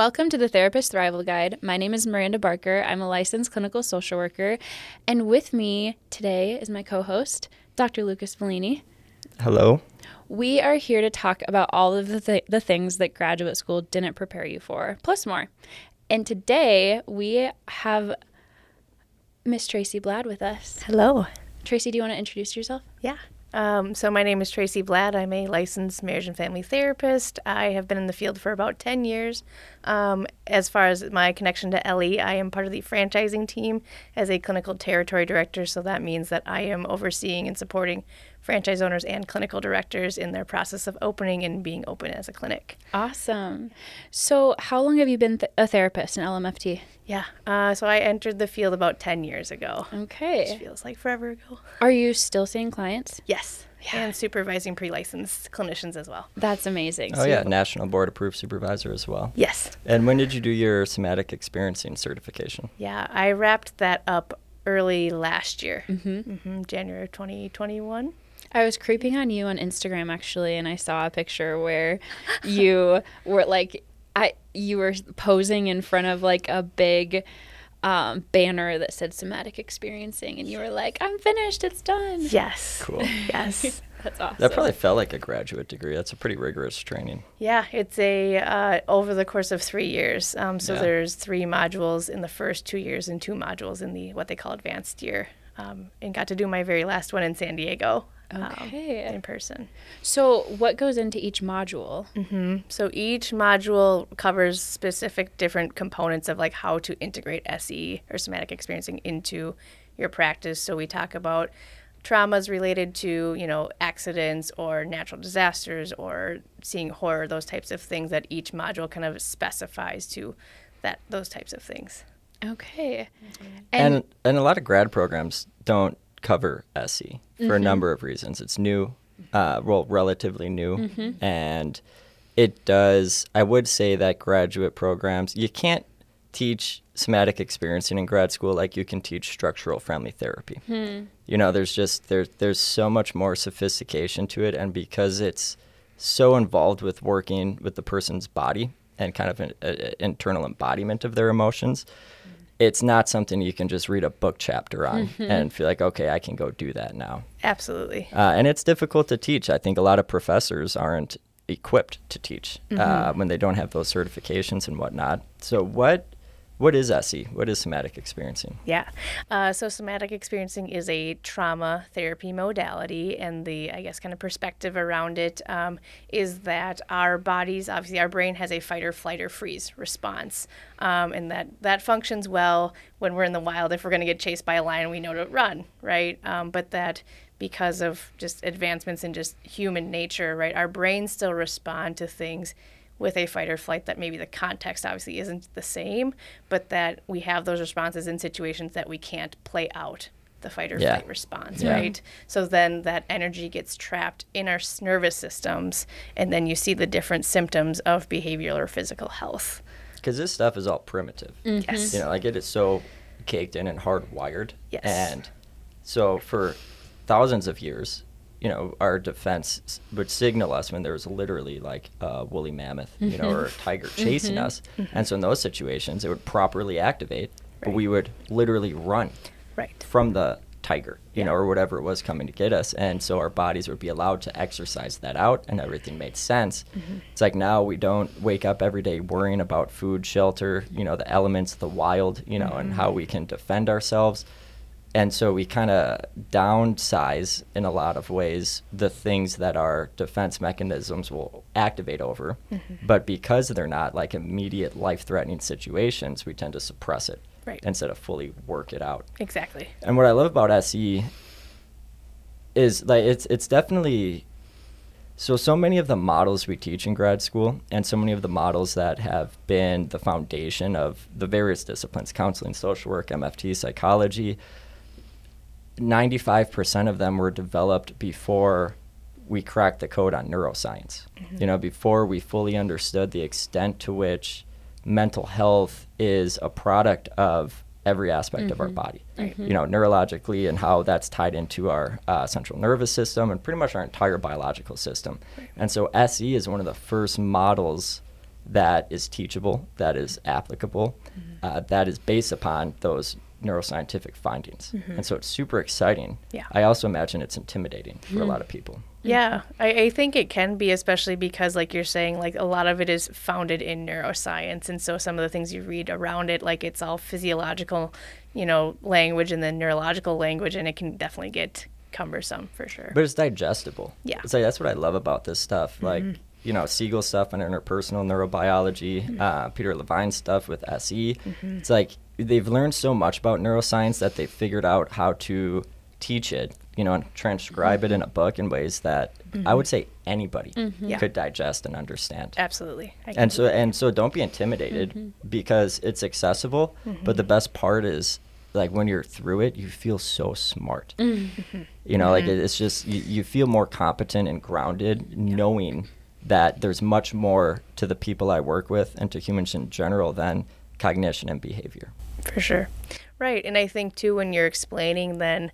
Welcome to the Therapist Thrival Guide. My name is Miranda Barker. I'm a licensed clinical social worker. And with me today is my co host, Dr. Lucas Volini. Hello. We are here to talk about all of the, th- the things that graduate school didn't prepare you for, plus more. And today we have Miss Tracy Blad with us. Hello. Tracy, do you want to introduce yourself? Yeah. Um, so my name is Tracy Blad. I'm a licensed marriage and family therapist. I have been in the field for about 10 years. Um, as far as my connection to Ellie, I am part of the franchising team as a clinical territory director. So that means that I am overseeing and supporting franchise owners and clinical directors in their process of opening and being open as a clinic. Awesome. So, how long have you been th- a therapist in LMFT? Yeah. Uh, so I entered the field about 10 years ago. Okay. Which feels like forever ago. Are you still seeing clients? Yes. Yeah. And supervising pre licensed clinicians as well. That's amazing. Oh, so yeah. National Board Approved Supervisor as well. Yes. And when did you do your somatic experiencing certification? Yeah. I wrapped that up early last year, mm-hmm. Mm-hmm, January 2021. I was creeping on you on Instagram actually, and I saw a picture where you were like, I you were posing in front of like a big um, banner that said somatic experiencing, and you were like, "I'm finished. It's done." Yes. Cool. Yes. That's awesome. That probably felt like a graduate degree. That's a pretty rigorous training. Yeah, it's a uh, over the course of three years. Um, so yeah. there's three modules in the first two years and two modules in the what they call advanced year. Um, and got to do my very last one in San Diego Okay. Um, in person. So, what goes into each module? Mm-hmm. So, each module covers specific different components of like how to integrate SE or somatic experiencing into your practice. So, we talk about traumas related to you know accidents or natural disasters or seeing horror those types of things that each module kind of specifies to that those types of things okay and, and and a lot of grad programs don't cover SE for mm-hmm. a number of reasons. It's new, uh, well, relatively new, mm-hmm. and it does. I would say that graduate programs you can't teach somatic experiencing in grad school like you can teach structural family therapy. Hmm. You know, there's just there there's so much more sophistication to it, and because it's so involved with working with the person's body and kind of an internal embodiment of their emotions it's not something you can just read a book chapter on mm-hmm. and feel like, okay, I can go do that now. Absolutely. Uh, and it's difficult to teach. I think a lot of professors aren't equipped to teach uh, mm-hmm. uh, when they don't have those certifications and whatnot. So, what what is SE? What is somatic experiencing? Yeah. Uh, so, somatic experiencing is a trauma therapy modality, and the, I guess, kind of perspective around it um, is that our bodies, obviously, our brain has a fight or flight or freeze response, um, and that that functions well when we're in the wild. If we're going to get chased by a lion, we know to run, right? Um, but that because of just advancements in just human nature, right, our brains still respond to things with a fight or flight that maybe the context obviously isn't the same, but that we have those responses in situations that we can't play out the fight or yeah. flight response, yeah. right? So then that energy gets trapped in our nervous systems, and then you see the different symptoms of behavioral or physical health. Because this stuff is all primitive. Mm-hmm. Yes. You know, like it is so caked in and hardwired. Yes. And so for thousands of years, you know, our defense would signal us when there was literally like a woolly mammoth, you know, or a mm-hmm. tiger chasing mm-hmm. us. Mm-hmm. And so in those situations, it would properly activate, right. but we would literally run right. from the tiger, you yeah. know, or whatever it was coming to get us. And so our bodies would be allowed to exercise that out and everything made sense. Mm-hmm. It's like now we don't wake up every day worrying about food, shelter, you know, the elements, the wild, you know, mm-hmm. and how we can defend ourselves and so we kind of downsize in a lot of ways the things that our defense mechanisms will activate over mm-hmm. but because they're not like immediate life-threatening situations we tend to suppress it right. instead of fully work it out exactly and what i love about se is like it's it's definitely so so many of the models we teach in grad school and so many of the models that have been the foundation of the various disciplines counseling social work mft psychology 95% of them were developed before we cracked the code on neuroscience. Mm-hmm. You know, before we fully understood the extent to which mental health is a product of every aspect mm-hmm. of our mm-hmm. body. Mm-hmm. You know, neurologically and how that's tied into our uh, central nervous system and pretty much our entire biological system. Right. And so SE is one of the first models that is teachable, that is applicable, uh, that is based upon those neuroscientific findings. Mm-hmm. And so it's super exciting. Yeah. I also imagine it's intimidating for a hmm. lot of people. Yeah, I, I think it can be, especially because, like you're saying, like a lot of it is founded in neuroscience. And so some of the things you read around it, like it's all physiological, you know, language and then neurological language, and it can definitely get cumbersome for sure. But it's digestible. Yeah. It's like that's what I love about this stuff. Mm-hmm. Like, you know, Siegel stuff and interpersonal neurobiology, mm-hmm. uh, Peter Levine stuff with SE. It's like they've learned so much about neuroscience that they've figured out how to teach it, you know, and transcribe it in a book in ways that I would mm-hmm. say anybody mm-hmm. Yeah. could digest and understand. Absolutely. I And so and so don't be intimidated mm-hmm. because it's accessible, but the best part is like when you're through it, you feel so smart. You know, like it's just you, you feel more competent and grounded knowing that there's much more to the people I work with and to humans in general than cognition and behavior. For sure. Right. And I think too, when you're explaining then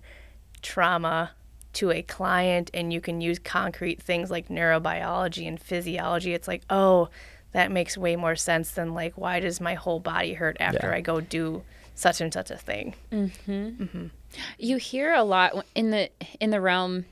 trauma to a client and you can use concrete things like neurobiology and physiology, it's like, oh, that makes way more sense than like, why does my whole body hurt after Yeah. I go do such and such a thing? Mm-hmm. Mm-hmm. You hear a lot in the in the realm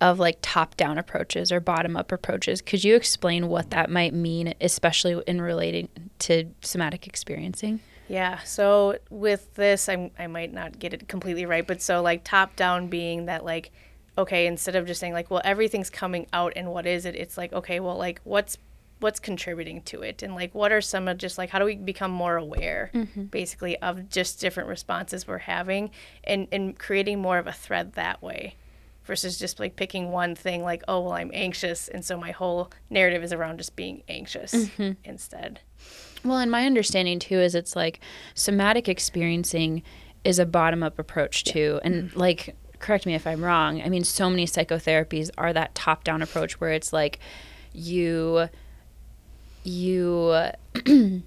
of like top down approaches or bottom up approaches. Could you explain what that might mean, especially in relating to somatic experiencing? Yeah. So with this, I'm, I might not get it completely right, but so like top down being that like, okay, instead of just saying like, well, everything's coming out and what is it? It's like, okay, well, like what's what's contributing to it and like what are some of just like how do we become more aware mm-hmm. basically of just different responses we're having and and creating more of a thread that way versus just like picking one thing like oh well i'm anxious and so my whole narrative is around just being anxious mm-hmm. instead Well, and my understanding too is it's like somatic experiencing is a bottom up approach too. And mm-hmm. like, correct me if I'm wrong. I mean, so many psychotherapies are that top down approach where it's like you, you,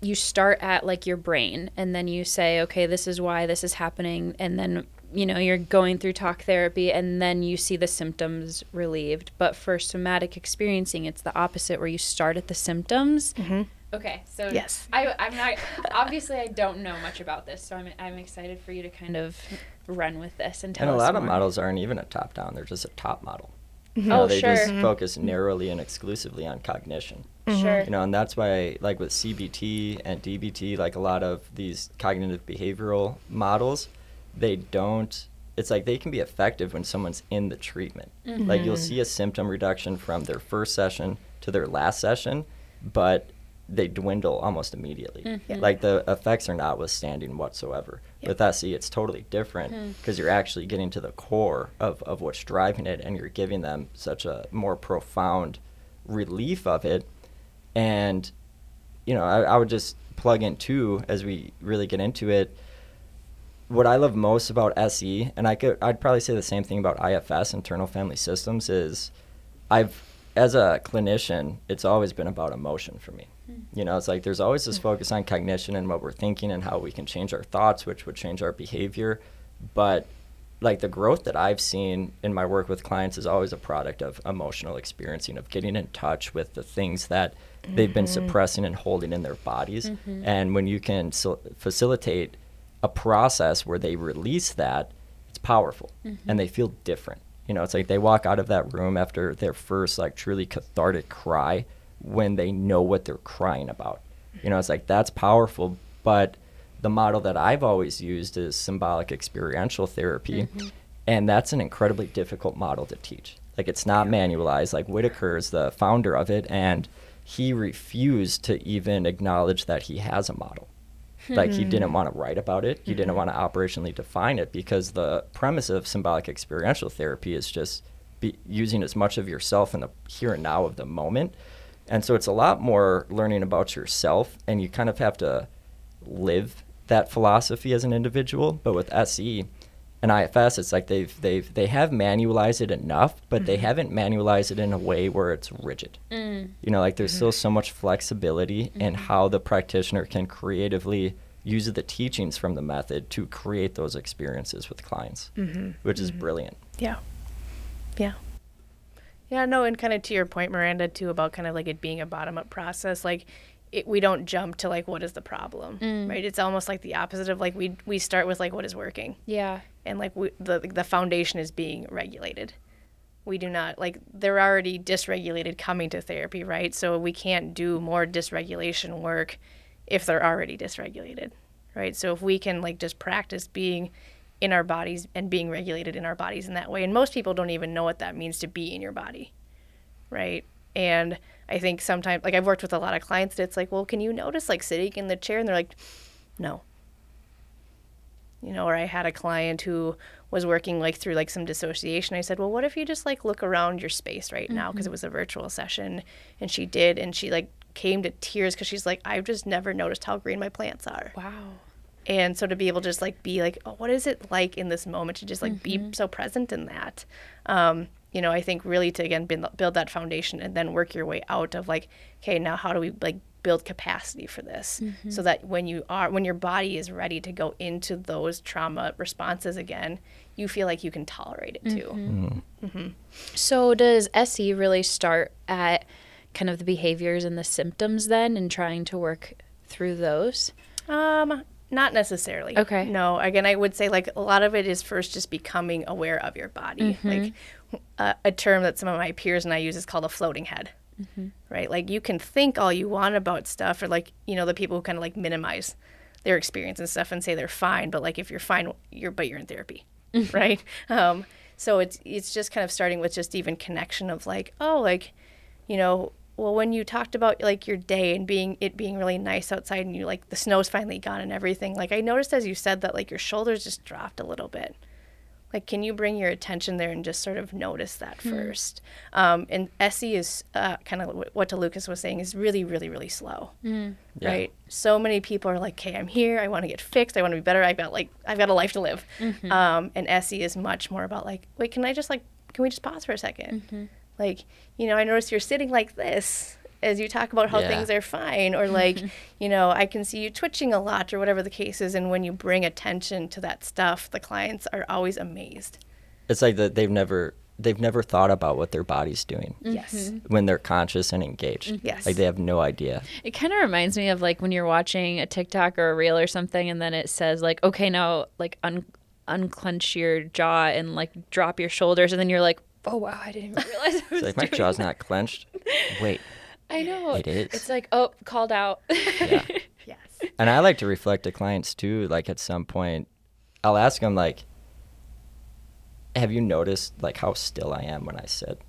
you start at like your brain and then you say, okay, this is why this is happening. And then, you know, you're going through talk therapy and then you see the symptoms relieved. But for somatic experiencing, it's the opposite where you start at the symptoms. Mm-hmm. Okay, so Yes. I, I'm not, obviously, I don't know much about this. So I'm, I'm excited for you to kind of run with this and tell And a us lot of models aren't even a top down, they're just a top model. Mm-hmm. Oh, You know, they sure. just mm-hmm. focus narrowly and exclusively on cognition. Sure. You know, and that's why, like with CBT and DBT, like a lot of these cognitive behavioral models, they don't. It's like they can be effective when someone's in the treatment. Mm-hmm. Like you'll see a symptom reduction from their first session to their last session, but they dwindle almost immediately. Mm-hmm. Like the effects are notwithstanding whatsoever. With SE, it's totally different mm-hmm. because you're actually getting to the core of, of what's driving it and you're giving them such a more profound relief of it. And, you know, I, I would just plug in too as we really get into it. What I love most about SE, and I could, I'd probably say the same thing about IFS, internal family systems, is I've, as a clinician, it's always been about emotion for me. Hmm. You know, it's like there's always this focus on cognition and what we're thinking and how we can change our thoughts, which would change our behavior. But like the growth that I've seen in my work with clients is always a product of emotional experiencing, of getting in touch with the things that they've been mm-hmm. suppressing and holding in their bodies. Mm-hmm. And when you can sil- facilitate a process where they release that, it's powerful and mm-hmm. they feel different. You know, it's like they walk out of that room after their first like truly cathartic cry when they know what they're crying about. You know, it's like that's powerful, but the model that I've always used is symbolic experiential therapy, mm-hmm. and that's an incredibly difficult model to teach. Like it's not manualized. Like Whitaker is the founder of it, and he refused to even acknowledge that he has a model. Like he didn't hmm. want to write about it. He didn't mm-hmm. want to operationally define it because the premise of symbolic experiential therapy is just be using as much of yourself in the here and now of the moment. And so it's a lot more learning about yourself, and you kind of have to live that philosophy as an individual. But with SE and IFS, it's like they've they've they have manualized it enough, but they mm-hmm. haven't manualized it in a way where it's rigid. Mm. You know, like there's still mm-hmm. so much flexibility in mm-hmm. how the practitioner can creatively use the teachings from the method to create those experiences with clients, which is brilliant. Yeah. Yeah. Yeah, no, and kind of to your point, Miranda, too, about kind of like it being a bottom up process. Like, it, we don't jump to like what is the problem, mm. right? It's almost like the opposite of like we we start with like what is working, Yeah. And like we, the the foundation is being regulated. We do not like they're already dysregulated coming to therapy, right? So we can't do more dysregulation work if they're already dysregulated, right? So if we can like just practice being in our bodies and being regulated in our bodies in that way, and most people don't even know what that means to be in your body, right? And I think sometimes, like I've worked with a lot of clients, that it's like, well, can you notice like sitting in the chair? And they're like, no, you know, or I had a client who was working like through like some dissociation. I said, well, what if you just like look around your space right now? Because it was a virtual session. And she did. And she like came to tears because she's like, I've just never noticed how green my plants are. Wow. And so to be able to just like be like, oh, what is it like in this moment to just like be so present in that? Um, you know, I think really to again build, build that foundation and then work your way out of like, okay, now how do we like build capacity for this? Mm-hmm. So that when you are when your body is ready to go into those trauma responses again, you feel like you can tolerate it too. Mm-hmm. Mm. Mm-hmm. So does SE really start at kind of the behaviors and the symptoms then and trying to work through those? Um, not necessarily. Okay. No, again, I would say like a lot of it is first just becoming aware of your body. Like uh, a term that some of my peers and I use is called a floating head. Right? Like you can think all you want about stuff, or like you know the people who kind of like minimize their experience and stuff and say they're fine, but like if you're fine, you're but you're in therapy, right? Um, so it's it's just kind of starting with just even connection of like oh like you know well when you talked about like your day and being it being really nice outside and you like the snow's finally gone and everything like i noticed as you said that like your shoulders just dropped a little bit. Like can you bring your attention there and just sort of notice that first? Um, and SE is uh, kind of what delucas was saying is really really really slow. Yeah. right? So many people are like okay i'm here. I want to get fixed. I want to be better. I've got like i've got a life to live. Um, and SE is much more about like wait can i just like can we just pause for a 2nd like you know i notice you're sitting like this as you talk about how Yeah. things are fine or like you know i can see you twitching a lot or whatever the case is and when you bring attention to that stuff the clients are always amazed It's like that they've never they've never thought about what their body's doing yes mm-hmm. when they're conscious and engaged. Mm-hmm. Yes. Like they have no idea. It kind of reminds me of like when you're watching a TikTok or a reel or something, and then it says like, okay, now like un- unclench your jaw and like drop your shoulders, and then you're like, oh wow, I didn't even realize I was It's like my doing jaw's that." not clenched. Wait. I know It is. It's like oh, called out. Yeah. yes And I like to reflect to clients too. Like at some point, I'll ask them like, "Have you noticed like how still I am when I sit,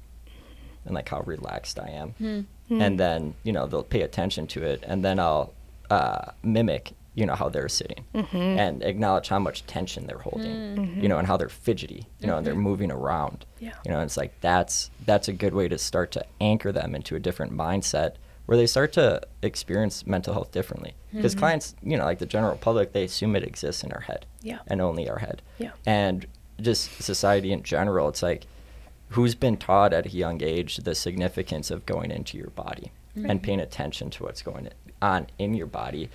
and like how relaxed I am?" And then you know they'll pay attention to it, and then I'll uh, mimic you know how they're sitting mm-hmm. and acknowledge how much tension they're holding, mm. you mm-hmm. know, and how they're fidgety, you know, and they're mm-hmm. moving around. Yeah. You know, it's like that's that's a good way to start to anchor them into a different mindset where they start to experience mental health differently. Because clients, you know, like the general public, they assume it exists in our head Yeah. and only our head. Yeah. And just society in general, it's like who's been taught at a young age the significance of going into your body and paying attention to what's going on in your body.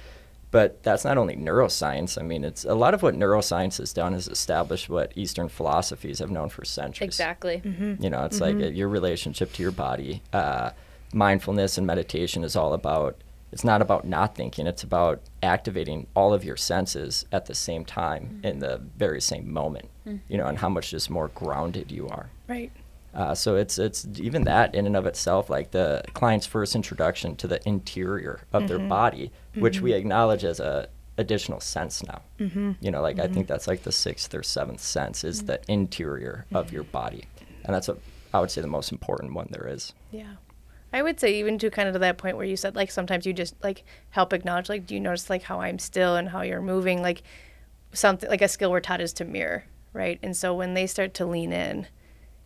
But that's not only neuroscience. I mean, it's a lot of what neuroscience has done is establish what Eastern philosophies have known for centuries. exactly. You know, it's like uh, your relationship to your body. Uh, mindfulness and meditation is all about. It's not about not thinking. It's about activating all of your senses at the same time in the very same moment. You know, and how much just more grounded you are. right Uh, so it's it's even that in and of itself, like the client's first introduction to the interior of their mm-hmm. body, which we mm-hmm. acknowledge as a additional sense now. Mm-hmm. You know, like I mm-hmm. think that's like the sixth or seventh sense is mm. the interior of your body, and that's what I would say the most important one there is. Yeah. I would say even to kind of to that point where you said like sometimes you just like help acknowledge like do you notice like how I'm still and how you're moving like something like a skill we're taught is to mirror, right? And so when they start to lean in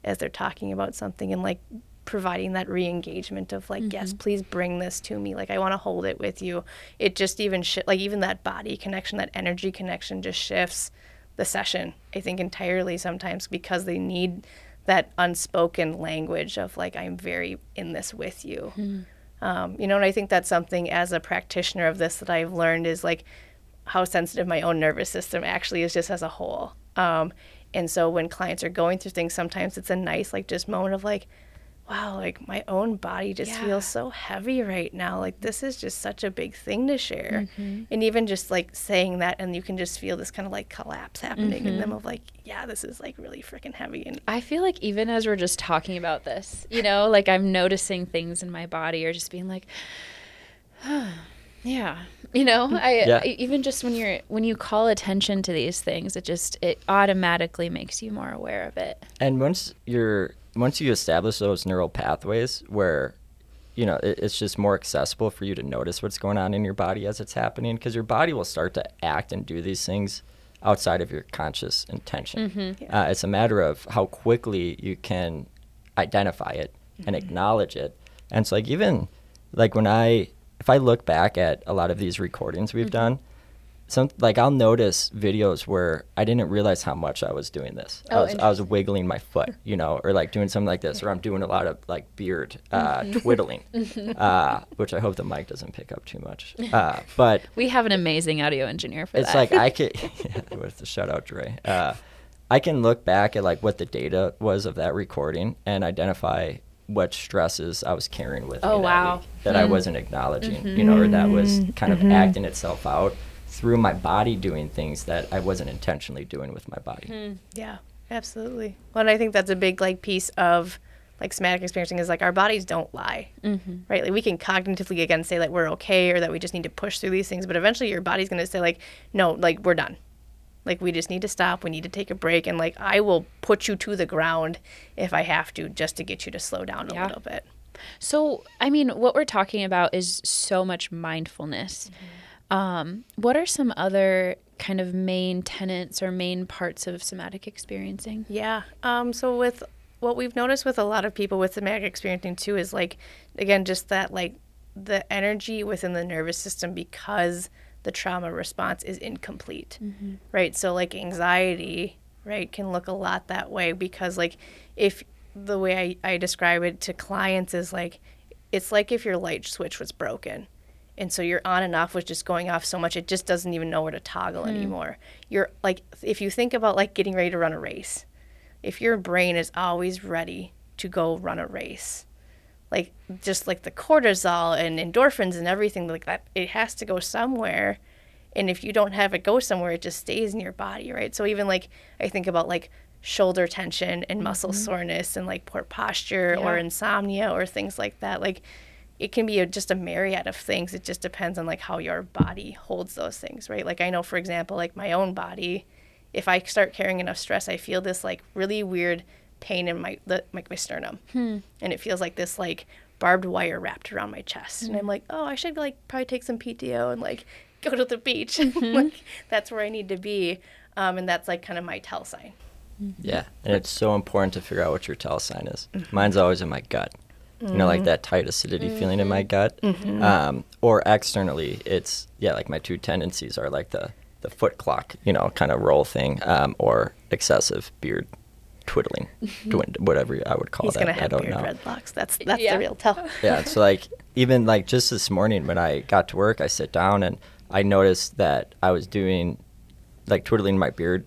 as they're talking about something and like providing that re-engagement of like yes please bring this to me. Like i want to hold it with you. It just even shi like even that body connection that energy connection just shifts the session i think entirely sometimes because they need that unspoken language of like i'm very in this with you. Um, you know and i think that's something as a practitioner of this that i've learned is like how sensitive my own nervous system actually is just as a whole. Um, and so when clients are going through things sometimes it's a nice like just moment of like wow, like my own body just Yeah. feels so heavy right now. Like this is just such a big thing to share. And even just like saying that, and you can just feel this kind of like collapse happening in them of like, yeah, this is like really freaking heavy. And I feel like even as we're just talking about this, you know, like I'm noticing things in my body or just being like, yeah, you know, mm. I, Yeah. I even just when you're when you call attention to these things, it just it automatically makes you more aware of it. And once you're once you establish those neural pathways where you know it, it's just more accessible for you to notice what's going on in your body as it's happening because your body will start to act and do these things outside of your conscious intention. Mm-hmm. Uh, it's a matter of how quickly you can identify it and mm-hmm. acknowledge it. And so like even like when I if I look back at a lot of these recordings we've done, some like I'll notice videos where I didn't realize how much I was doing this. I Oh, was I was wiggling my foot, you know, or like doing something like this, or I'm doing a lot of like beard uh, twiddling, uh, which I hope the mic doesn't pick up too much. Uh, but We have an amazing audio engineer for it's that. It's like I could yeah, with the shout out Dre. Uh, I can look back at like what the data was of that recording and identify what stresses I was carrying with Oh, me that wow. week that I hmm. wasn't acknowledging, you know, or that mm-hmm. was kind of mm-hmm. acting itself out through my body doing things that I wasn't intentionally doing with my body. Hmm. yeah, absolutely. Well, and I think that's a big like piece of like somatic experiencing is like our bodies don't lie, mm-hmm. right? Like we can cognitively again say like we're okay or that we just need to push through these things, but eventually your body's gonna say like, no, like we're done. Like we just need to stop. We need to take a break, and like I will put you to the ground if I have to, just to get you to slow down a Yeah. little bit. So, I mean, what we're talking about is so much mindfulness. Um, what are some other kind of main tenets or main parts of somatic experiencing? Yeah. Um, so with what we've noticed with a lot of people with somatic experiencing too is like again just that like the energy within the nervous system because the trauma response is incomplete. Mm-hmm. Right? So like anxiety, right, can look a lot that way because like if the way I, I describe it to clients is like it's like if your light switch was broken and so your on and off was just going off so much it just doesn't even know where to toggle hmm. anymore you're like if you think about like getting ready to run a race if your brain is always ready to go run a race like just like the cortisol and endorphins and everything like that it has to go somewhere. And if you don't have it go somewhere it just stays in your body right? So even like i think about like shoulder tension and muscle mm-hmm. soreness and like poor posture or insomnia or things like that. Like it can be a, just a myriad of things. It just depends on like how your body holds those things right? Like i know for example like my own body if i start carrying enough stress i feel this like really weird pain in my the, like my sternum. And it feels like this like barbed wire wrapped around my chest. And i'm like oh i should like probably take some pto and like go to the beach. Like that's where i need to be. Um, and that's like kind of my tell sign. Yeah, and it's so important to figure out what your tell sign is. Mm-hmm. Mine's always in my gut. You know, like that tight acidity feeling in my gut. Mm-hmm. Um, or externally, it's yeah, like my two tendencies are like the the foot clock, you know, kind of roll thing, um, or excessive beard twiddling, mm-hmm. dwind- whatever I would call Mm-hmm. he's that. gonna I have don't beard know. dreadlocks. That's that's Yeah. the real tell yeah so like even like just this morning when i got to work i sit down and i noticed that i was doing like twiddling my beard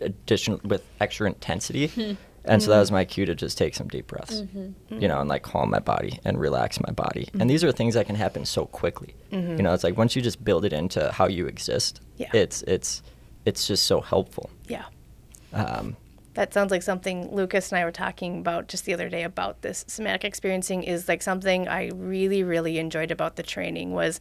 addition with extra intensity. And so that mm-hmm. was my cue to just take some deep breaths mm-hmm. you know and like calm my body and relax my body. And these are things that can happen so quickly. You know it's like once you just build it into how you exist Yeah. it's it's it's just so helpful. Yeah. Um, That sounds like something Lucas and I were talking about just the other day about this somatic experiencing is like something I really really enjoyed about the training was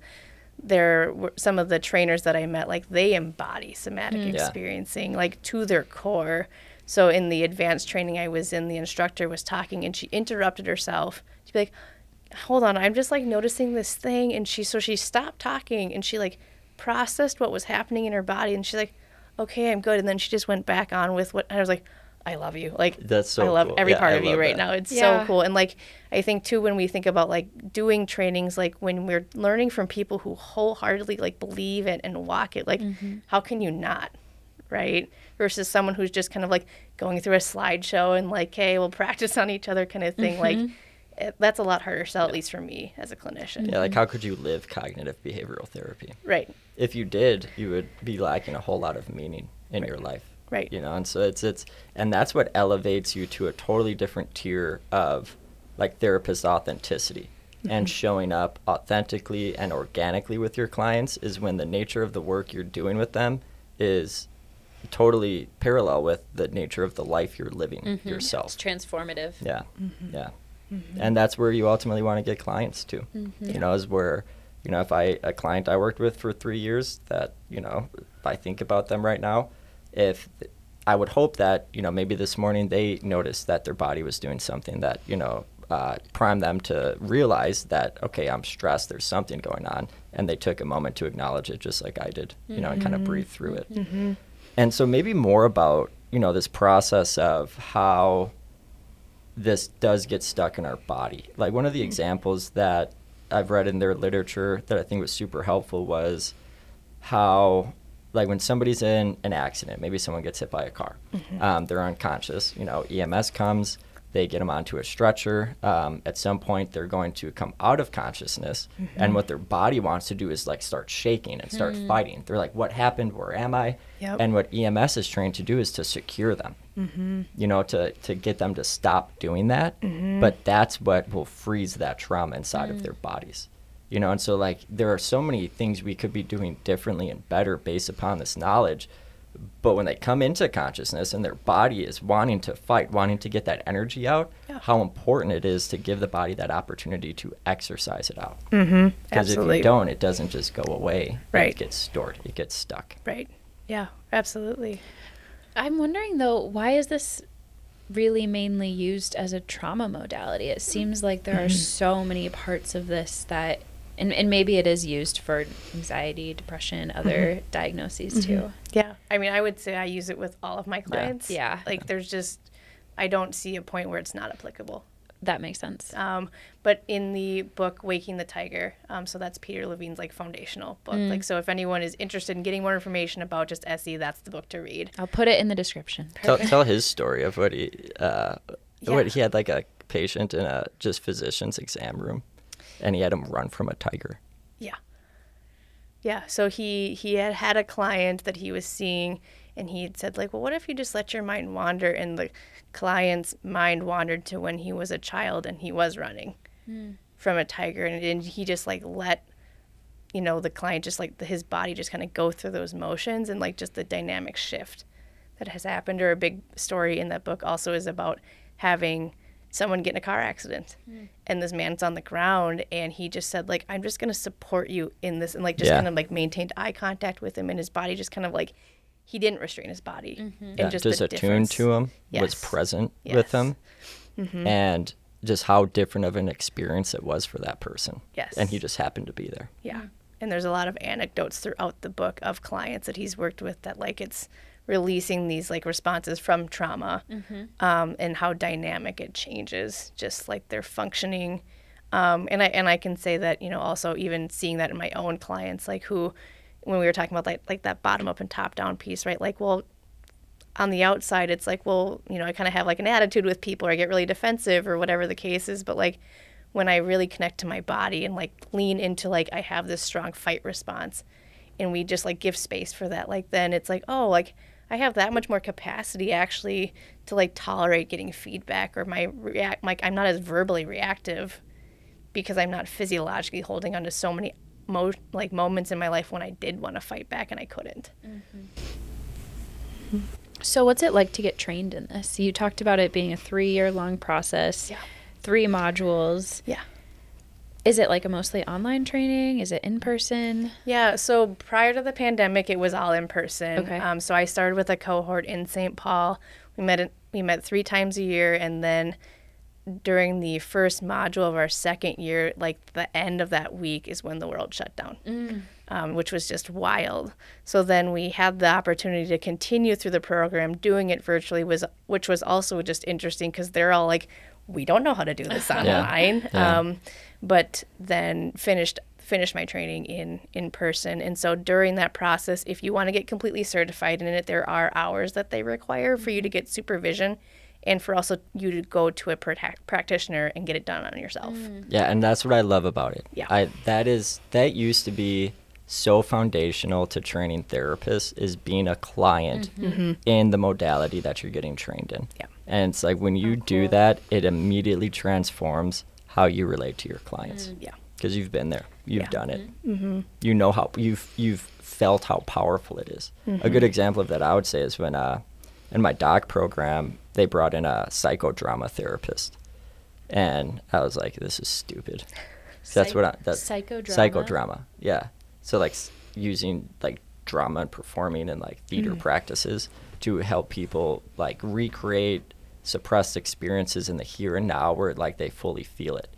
there were some of the trainers that I met like they embody somatic mm. Yeah. experiencing like to their core. So in the advanced training I was in the instructor was talking and she interrupted herself. She'd be like hold on, I'm just like noticing this thing and she so she stopped talking and she like processed what was happening in her body and she's like okay, I'm good and then she just went back on with what I was like I love you. Like That's so I love cool. every Yeah, part I of you right that. now. It's Yeah. so cool. And like I think too when we think about like doing trainings like when we're learning from people who wholeheartedly like believe it and walk it, like mm-hmm. how can you not? Right? Versus someone who's just kind of like going through a slideshow and like, hey, we'll practice on each other kind of thing. Like it, that's a lot harder sell, at least for me as a clinician. yeah like how could you live cognitive behavioral therapy Right. if you did, you would be lacking a whole lot of meaning in your life. Right. You know, and so it's it's and that's what elevates you to a totally different tier of like therapist authenticity and Mm-hmm. showing up authentically and organically with your clients is when the nature of the work you're doing with them is totally parallel with the nature of the life you're living It's yourself. It's transformative. Yeah, Mm-hmm. yeah, and that's where you ultimately want to get clients to. You know, is where you know if I a client I worked with for three years that you know if I think about them right now, if I would hope that you know maybe this morning they noticed that their body was doing something that you know uh, primed them to realize that okay I'm stressed there's something going on and they took a moment to acknowledge it just like I did you know and kind of mm-hmm. breathe through it. Mm-hmm. And so maybe more about you know this process of how this does get stuck in our body. Like one of the mm-hmm. examples that I've read in their literature that I think was super helpful was how like when somebody's in an accident, maybe someone gets hit by a car, mm-hmm. um, they're unconscious. You know, EMS comes, they get them onto a stretcher. Um, at some point, they're going to come out of consciousness, mm-hmm. and what their body wants to do is like start shaking and start hmm. fighting. They're like, "What happened? Where am I?" Yep. And what EMS is trained to do is to secure them mm-hmm. you know, to, to get them to stop doing that. But that's what will freeze that trauma inside of their mm. bodies. You know, and so like there are so many things we could be doing differently and better based upon this knowledge. But when they come into consciousness and their body is wanting to fight, wanting to get that energy out, Yeah. how important it is to give the body that opportunity to exercise it out. Mm-hmm. Because if you don't, it doesn't just go away. Right. It gets stored. It gets stuck. Right. Yeah, absolutely. I'm wondering though, why is this really mainly used as a trauma modality? It seems like there are so many parts of this that, and, and maybe it is used for anxiety, depression, other diagnoses too. Yeah. I mean, I would say I use it with all of my clients. Yeah. Like there's just I don't see a point where it's not applicable. That makes sense. Um, but in the book Waking the Tiger, um, so that's Peter Levine's like foundational book. Like so if anyone is interested in getting more information about just SE, that's the book to read. I'll put it in the description. Tell, tell his story of what he uh, Yeah. what he had like a patient in a just physician's exam room, and he had him run from a tiger. Yeah. Yeah. So he he had had a client that he was seeing, and he had said like, well, what if you just let your mind wander? And the client's mind wandered to when he was a child and he was running hmm. from a tiger, and, and he just like let you know the client just like his body just kind of go through those motions and like just the dynamic shift that has happened or a big story in that book also is about having someone get in a car accident hmm. and this man's on the ground and he just said like i'm just going to support you in this and like just Yeah. kind of like maintained eye contact with him and his body just kind of like he didn't restrain his body mm-hmm. and Yeah, just, just the attuned difference. to him, was present Yes. with him, mm-hmm. and just how different of an experience it was for that person. Yes. and he just happened to be there. Yeah. Hmm. And there's a lot of anecdotes throughout the book of clients that he's worked with that like it's releasing these like responses from trauma um, and how dynamic it changes just like their functioning. Um, and I and I can say that you know also even seeing that in my own clients like who when we were talking about like like that bottom up and top down piece right like well on the outside it's like well you know i kind of have like an attitude with people or i get really defensive or whatever the case is but like when i really connect to my body and like lean into like i have this strong fight response and we just like give space for that like then it's like oh like i have that much more capacity actually to like tolerate getting feedback or my react like i'm not as verbally reactive because i'm not physiologically holding on to so many mo- like moments in my life when i did want to fight back and i couldn't mm-hmm. So, what's it like to get trained in this? You talked about it being a three year long process, Yeah. three modules. yeah Is it like a mostly online training? Is it in person? Yeah, so prior to the pandemic, it was all in person. Okay. Um, so I started with a cohort in St. Paul. We met we met three times a year, and then during the first module of our second year, like the end of that week is when the world shut down, um, which was just wild. So then we had the opportunity to continue through the program, doing it virtually was which was also just interesting because they're all like, we don't know how to do this online. Yeah. Um, but then finished finished my training in in person and so during that process if you want to get completely certified in it there are hours that they require for you to mm-hmm. get supervision and for also you to go to a prac- practitioner and get it done on yourself mm. Yeah, and that's what I love about it. Yeah. I that is that used to be so foundational to training therapists is being a client mm-hmm. Mm-hmm. in the modality that you're getting trained in. Yeah. And it's like when you Oh, do that, it immediately transforms how you relate to your clients Yeah. because you've been there, you've Yeah. done it, you know how you've you've felt how powerful it is. A good example of that I would say is when uh, in my doc program they brought in a psychodrama therapist, and I was like, this is stupid. So that's Psych- what I that psychodrama? psychodrama, yeah. So like s- using like drama and performing and like theater Mm-hmm. practices to help people like recreate suppressed experiences in the here and now where like they fully feel it.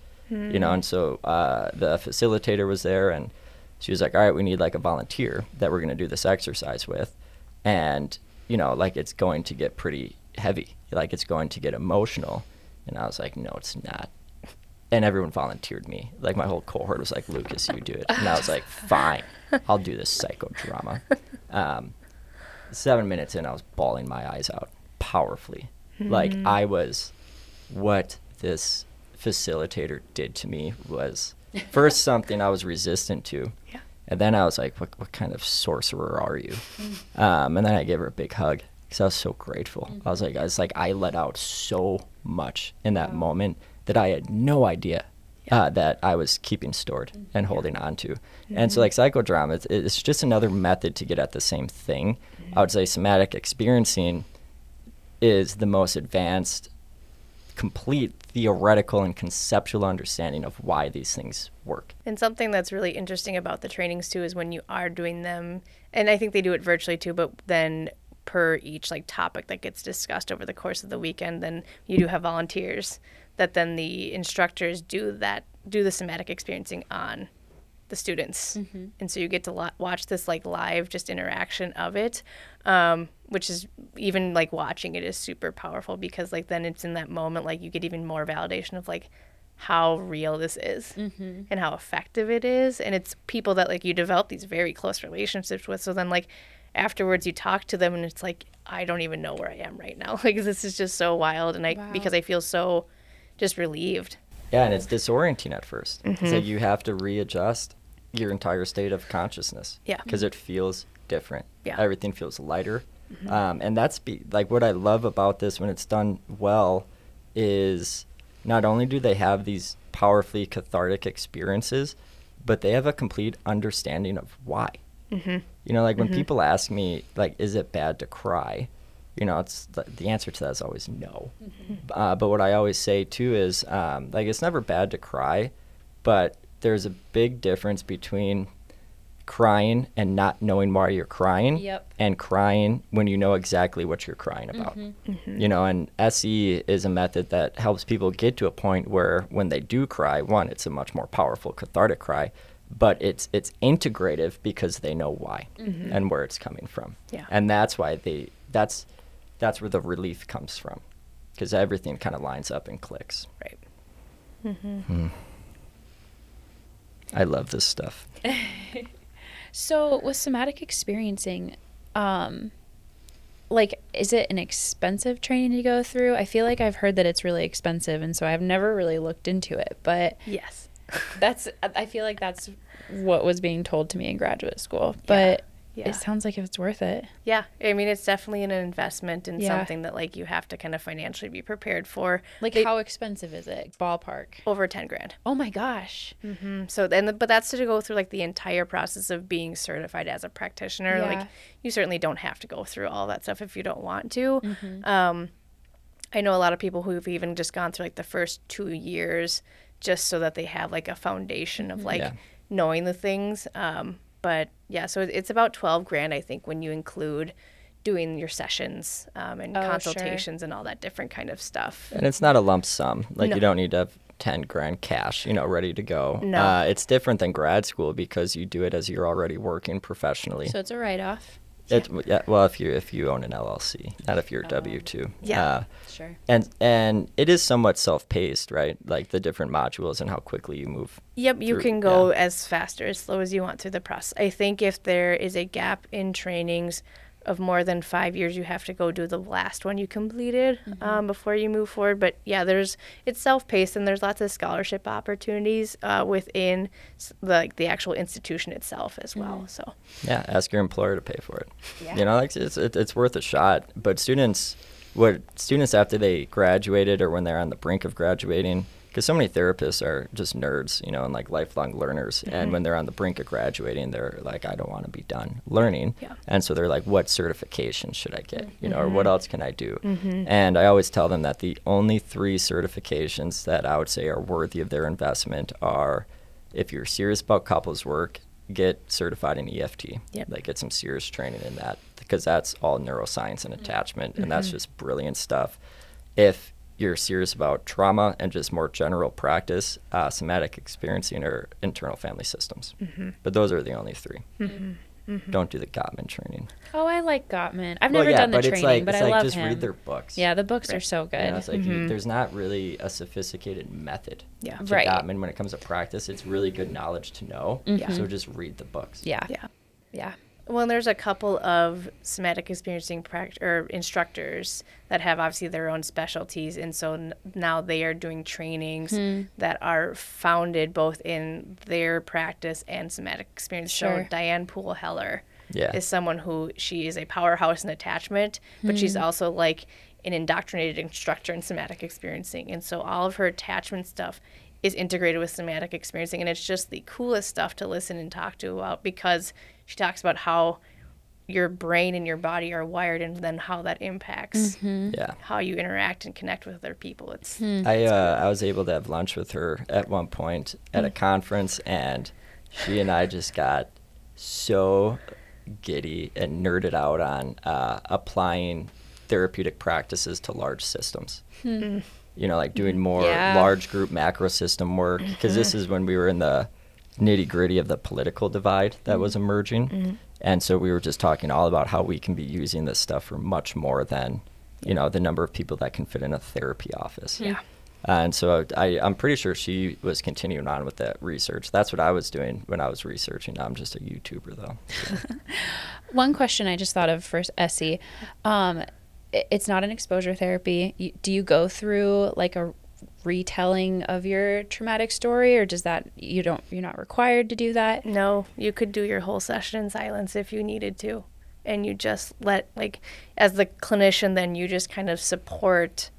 You know and so uh, the facilitator was there and she was like all right we need like a volunteer that we're going to do this exercise with. And you know like it's going to get pretty heavy. Like it's going to get emotional. And i was like no it's not. And everyone volunteered me. Like my whole cohort was like lucas you do it. And i was like fine. I'll do this psychodrama. Um, seven minutes in i was bawling my eyes out powerfully like hmm. i was what this facilitator did to me was first something I was resistant to. Yeah. And then I was like, what, what kind of sorcerer are you? Hmm. Um, and then I gave her a big hug because I was so grateful. I was mm-hmm. like, I was like, I let out so much in that moment that I had no idea uh, that I was keeping stored mm-hmm. and holding on to. And so, mm-hmm. like psychodrama, it's, it's just another method to get at the same thing. I would say somatic experiencing is the most advanced complete theoretical and conceptual understanding of why these things work. And something that's really interesting about the trainings too is when you are doing them, and I think they do it virtually too, but then per each like topic that gets discussed over the course of the weekend, then you do have volunteers that then the instructors do that do the somatic experiencing on the students, and so you get to lo- watch this like live just interaction of it, um, which is even like watching it is super powerful because like then it's in that moment like you get even more validation of like how real this is and how effective it is. And it's people that like you develop these very close relationships with. So then like afterwards you talk to them and it's like i don't even know where i am right now. Like this is just so wild and i Wow. because i feel so just relieved Yeah, and it's disorienting at 1st So mm-hmm. you have to readjust your entire state of consciousness. Yeah. Because it feels different. Yeah. Everything feels lighter. Mm-hmm. Um, and that's be, like what I love about this when it's done well is not only do they have these powerfully cathartic experiences, but they have a complete understanding of why. Mm-hmm. You know, like when people ask me, like, is it bad to cry? You know, it's the, the answer to that is always no. Uh, but what I always say too is, um, like, it's never bad to cry, but there's a big difference between crying and not knowing why you're crying, Yep. and crying when you know exactly what you're crying about. You know, and SE is a method that helps people get to a point where when they do cry, one, it's a much more powerful cathartic cry, but it's it's integrative because they know why and where it's coming from. Yeah. And that's why they that's that's where the relief comes from. Because everything kind of lines up and clicks. right I love this stuff. So with somatic experiencing, um, like, is it an expensive training to go through? I feel like I've heard that it's really expensive, and so I've never really looked into it. But yes that's, I feel like that's what was being told to me in graduate school. But Yeah. it sounds like if it's worth it. yeah i mean it's definitely an investment and Yeah. something that like you have to kind of financially be prepared for Like, They- how expensive is it? Ballpark. over 10 grand Oh my gosh. Mm, So then, but that's to go through like the entire process of being certified as a practitioner. Yeah. Like you certainly don't have to go through all that stuff if you don't want to. Mm-hmm. Um, I know a lot of people who've even just gone through like the first two years just so that they have like a foundation of like Yeah. knowing the things. Um, but yeah, so it's about twelve grand I think when you include doing your sessions um, and Oh, sure. consultations and all that different kind of stuff. And it's not a lump sum. Like No. you don't need to have 10 grand cash, you know, ready to go. No. Uh, it's different than grad school because you do it as you're already working professionally. So it's a write off. It, yeah, well, if you if you own an LLC, not if you're W two. Yeah. Uh, Sure. and and it is somewhat self-paced, right? Like the different modules and how quickly you move. Yep, you through- can go yeah. as fast or as slow as you want through the process. I think if there is a gap in trainings, of more than five years, you have to go do the last one you completed um, before you move forward. But yeah, there's it's self-paced and there's lots of scholarship opportunities uh, within s- like the actual institution itself as well. So Yeah, ask your employer to pay for it. Yeah. You know, like it's it, it's worth a shot. But students, what students after they graduated or when they're on the brink of graduating, because so many therapists are just nerds, you know, and like lifelong learners. And mm-hmm. when they're on the brink of graduating, they're like, I don't want to be done learning. Yeah. And so they're like, what certification should I get? You know, or what mm-hmm. else can I do? Mm-hmm. And I always tell them that the only three certifications that I would say are worthy of their investment are if you're serious about couples work, get certified in EFT. Yep. Like get some serious training in that because that's all neuroscience and attachment, and that's just brilliant stuff. If you're serious about trauma and just more general practice, uh, somatic experiencing or internal family systems. Mm-hmm. But those are the only 3 mm-hmm. Mm-hmm. Don't do the Gottman training. Oh, I like Gottman. I've Well, never yeah, done the but training, like, but it's I like love just him. read their books. Yeah, the books are so good. You know, it's like you, there's not really a sophisticated method Yeah. to Right. Gottman when it comes to practice. It's really good knowledge to know. Yeah. So just read the books. yeah. yeah. Yeah. Well, there's a couple of somatic experiencing pract- or instructors that have obviously their own specialties, and so n- now they are doing trainings Hmm. that are founded both in their practice and somatic experience. Sure. So Diane Poole Heller Yeah. is someone who she is a powerhouse in attachment, but Hmm. she's also like an indoctrinated instructor in somatic experiencing, and so all of her attachment stuff is integrated with somatic experiencing, and it's just the coolest stuff to listen and talk to about because she talks about how your brain and your body are wired and then how that impacts mm-hmm. Yeah. how you interact and connect with other people. It's hmm. I uh, I was able to have lunch with her at one point at a mm. conference, and she and I just got so giddy and nerded out on uh, applying therapeutic practices to large systems. Hmm. Mm. You know, like doing mm. more Yeah. large group macro system work, because this mm-hmm. is when we were in the nitty gritty of the political divide that was emerging. And so we were just talking all about how we can be using this stuff for much more than, you know, the number of people that can fit in a therapy office. Yeah. And so I, I'm pretty sure she was continuing on with that research. That's what I was doing when I was researching. I'm just a YouTuber, though. One question I just thought of for SE. Um, it's not an exposure therapy. Do you go through like a retelling of your traumatic story, or does that you don't you're not required to do that? No, you could do your whole session in silence if you needed to. And you just let, like, as the clinician, then you just kind of support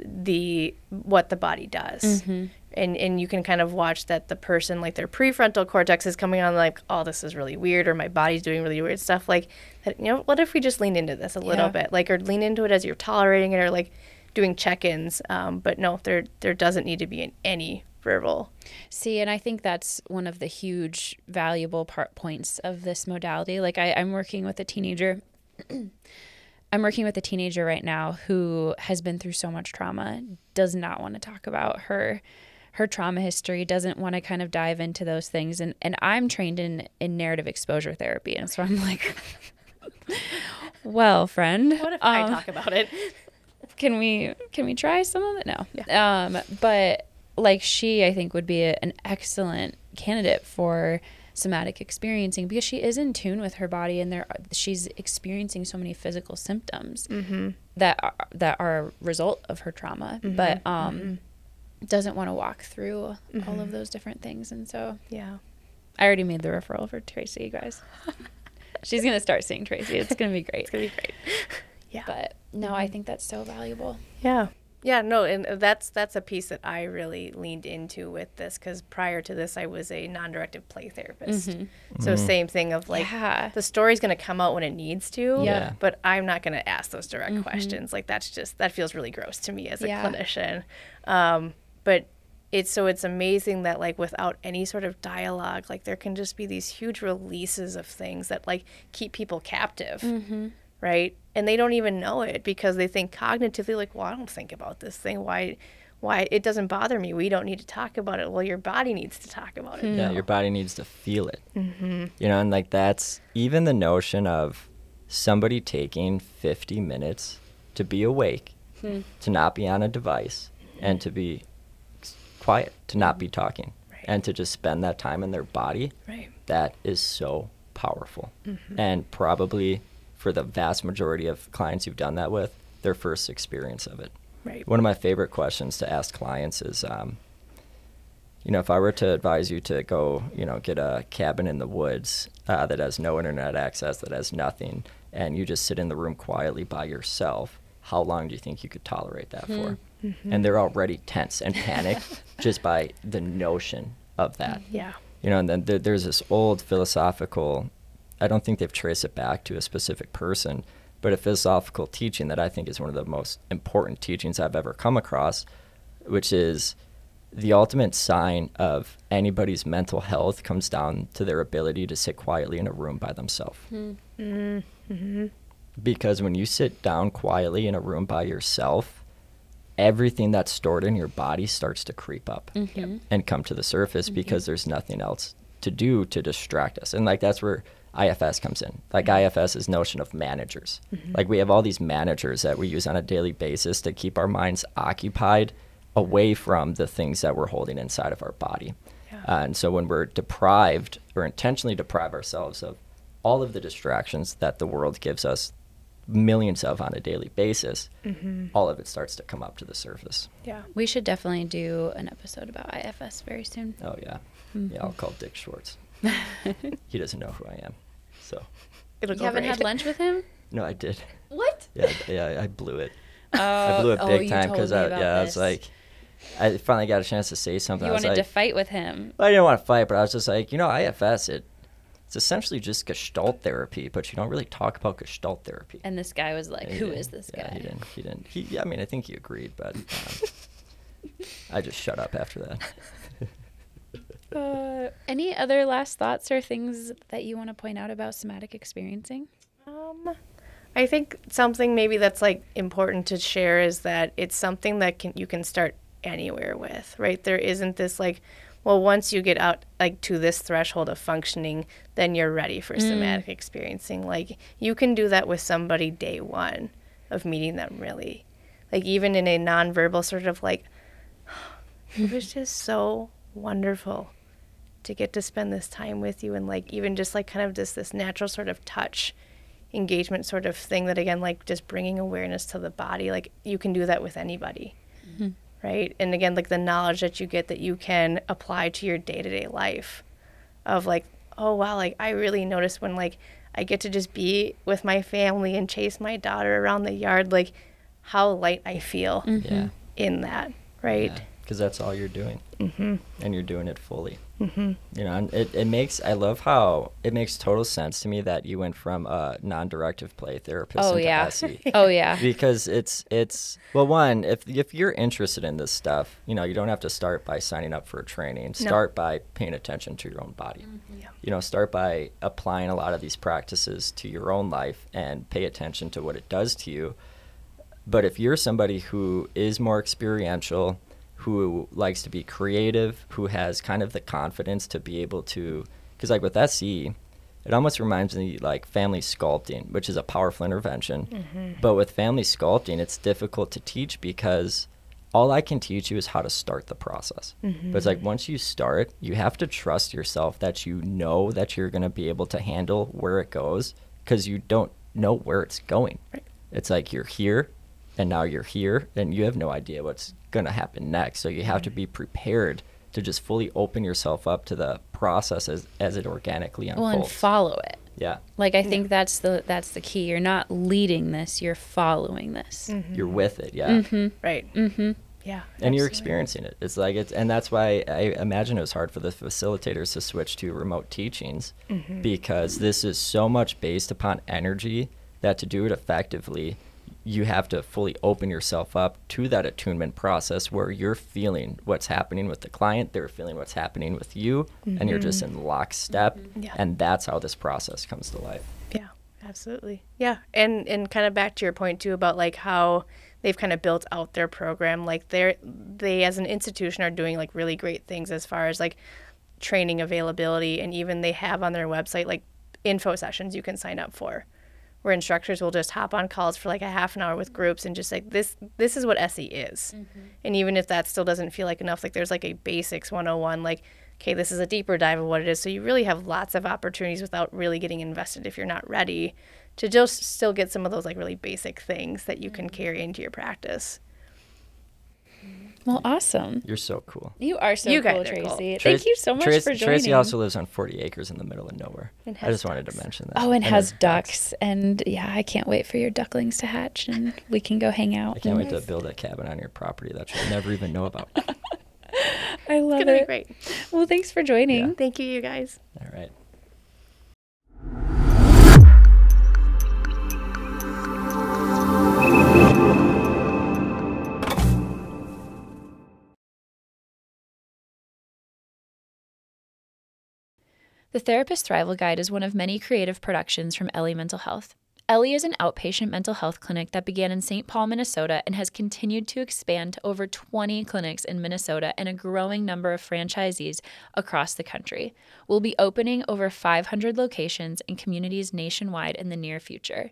the what the body does. Mm-hmm. And, and you can kind of watch that the person, like their prefrontal cortex is coming on, like, oh, this is really weird, or my body's doing really weird stuff. Like, that, you know, what if we just lean into this a little Yeah. bit? Like, or lean into it as you're tolerating it, or like doing check ins. Um, but no, there, there doesn't need to be any verbal. See, and I think that's one of the huge valuable part points of this modality. Like I, I'm working with a teenager. I'm working with a teenager right now who has been through so much trauma, does not want to talk about her her trauma history, doesn't want to kind of dive into those things. And and I'm trained in in narrative exposure therapy. And so I'm like Well, friend. What if I um, talk about it? Can we can we try some of it? No. Um but like she i think would be a, an excellent candidate for somatic experiencing because she is in tune with her body and there she's experiencing so many physical symptoms that are, that are a result of her trauma but um doesn't want to walk through all of those different things. And so Yeah. i already made the referral for tracy you guys. She's gonna start seeing tracy. It's gonna be great. It's gonna be great. Yeah. but no i think that's so valuable Yeah. Yeah, no, and uh, that's that's a piece that I really leaned into with this because prior to this, I was a non-directive play therapist. Mm-hmm. So mm-hmm. same thing of like Yeah. the story's going to come out when it needs to. Yeah. But I'm not going to ask those direct mm-hmm. questions. Like that's just that feels really gross to me as a Yeah. clinician. Um, but it's so it's amazing that like without any sort of dialogue, like there can just be these huge releases of things that like keep people captive right? And they don't even know it because they think cognitively, like, well, I don't think about this thing. Why? Why it doesn't bother me? We don't need to talk about it. Well, your body needs to talk about it. Yeah, your body needs to feel it. Mm-hmm. You know, and like that's even the notion of somebody taking 50 minutes to be awake, to not be on a device, and to be quiet, to not be talking, Right. and to just spend that time in their body. Right. That is so powerful. And probably for the vast majority of clients you've done that with, their first experience of it. Right. One of my favorite questions to ask clients is, um, you know, if I were to advise you to go, you know, get a cabin in the woods uh, that has no internet access, that has nothing, and you just sit in the room quietly by yourself, how long do you think you could tolerate that for? And they're already tense and panicked just by the notion of that. Yeah. You know, and then there, there's this old philosophical, I don't think they've traced it back to a specific person, but a philosophical teaching that I think is one of the most important teachings I've ever come across, which is the ultimate sign of anybody's mental health comes down to their ability to sit quietly in a room by themselves. Hmm. Because when you sit down quietly in a room by yourself, everything that's stored in your body starts to creep up mm-hmm. and come to the surface mm-hmm. because there's nothing else to do to distract us. And like that's where IFS comes in. Like mm-hmm. IFS is notion of managers. Mm-hmm. Like we have all these managers that we use on a daily basis to keep our minds occupied away from the things that we're holding inside of our body. Yeah. Uh, and so when we're deprived or intentionally deprive ourselves of all of the distractions that the world gives us millions of on a daily basis, mm-hmm. all of it starts to come up to the surface. Yeah. We should definitely do an episode about IFS very soon. Oh yeah, yeah. I'll call Dick Schwartz. He doesn't know who I am, so It'll You go haven't great. had lunch with him? no, I did. What? Yeah, yeah, I blew it. Oh, I blew it oh, big you time because I, about yeah, I was like, I finally got a chance to say something. you I wanted like, to fight with him. Well, I didn't want to fight, but I was just like, you know, IFS, it, it's essentially just Gestalt therapy, but you don't really talk about Gestalt therapy. And this guy was like, He "Who didn't- this yeah, guy?" he didn't. He didn't. He, yeah, I mean, I think he agreed, but um, I just shut up after that. Uh, any other last thoughts or things that you want to point out about somatic experiencing? Um, I think something maybe that's like important to share is that it's something that can you can start anywhere with, right? There isn't this like, well, once you get out like to this threshold of functioning, then you're ready for somatic experiencing. Like you can do that with somebody day one of meeting them really. Like even in a nonverbal sort of like it was just so wonderful to get to spend this time with you and like even just like kind of just this natural sort of touch engagement sort of thing that again like just bringing awareness to the body like you can do that with anybody. Mm-hmm. Right? And again like the knowledge that you get that you can apply to your day-to-day life of like oh wow like i really notice when like i get to just be with my family and chase my daughter around the yard like how light i feel mm-hmm. Yeah. in that. Right Because that's all you're doing. Mm-hmm. And you're doing it fully. Mm-hmm. You know, and it, it makes, I love how it makes total sense to me that you went from a non directive play therapist Oh into yeah. SE. oh yeah. because it's it's well one if if you're interested in this stuff you know you don't have to start by signing up for a training start by paying attention to your own body Yeah. you know start by applying a lot of these practices to your own life and pay attention to what it does to you but if you're somebody who is more experiential who likes to be creative who has kind of the confidence to be able to because like with SE it almost reminds me like family sculpting, which is a powerful intervention. Mm-hmm. But with family sculpting, it's difficult to teach because all I can teach you is how to start the process. Mm-hmm. But it's like once you start, you have to trust yourself that you know that you're going to be able to handle where it goes because you don't know where it's going. Right. It's like you're here and now you're here and you have no idea what's going to happen next. So you have to be mm-hmm. prepared to just fully open yourself up to the process as, as it organically unfolds. Well, and follow it. yeah. Like I think that's the that's the key. You're not leading this. You're following this. Mm-hmm. You're with it, yeah. Mm-hmm. right Mm-hmm. yeah And you're experiencing it. It's like it's and that's why I imagine it was hard for the facilitators to switch to remote teachings because this is so much based upon energy that to do it effectively you have to fully open yourself up to that attunement process where you're feeling what's happening with the client, they're feeling what's happening with you, and you're just mm-hmm. in lockstep. Mm-hmm. Yeah. And that's how this process comes to life. Yeah, absolutely. Yeah, and and kind of back to your point too about like how they've kind of built out their program. Like they're they as an institution are doing like really great things as far as like training availability, and even they have on their website like info sessions you can sign up for, where instructors will just hop on calls for like a half an hour with groups and just like this this is what SE is, mm-hmm. and even if that still doesn't feel like enough, like there's like a basics 101 like. Okay, this is a deeper dive of what it is. So you really have lots of opportunities without really getting invested if you're not ready to just still get some of those like really basic things that you can mm-hmm. carry into your practice. Well, awesome. You're so cool. You are so You cool, Tracy. cool. Thank Trace- you so much Trace- for joining. Tracy also lives on 40 acres in the middle of nowhere. And I has just wanted to mention that. Oh, and has has ducks. And yeah, I can't wait for your ducklings to hatch and we can go hang out. I can't wait to build a cabin on your property that you'll never even know about. I love It's gonna it. be great. Well, thanks for joining. Yeah. Thank you, you guys. All right. The Therapist Thrival Guide is one of many creative productions from Ellie Mental Health. Ellie is an outpatient mental health clinic that began in St. Paul, Minnesota, and has continued to expand to over 20 clinics in Minnesota and a growing number of franchisees across the country. We'll be opening over 500 locations in communities nationwide in the near future.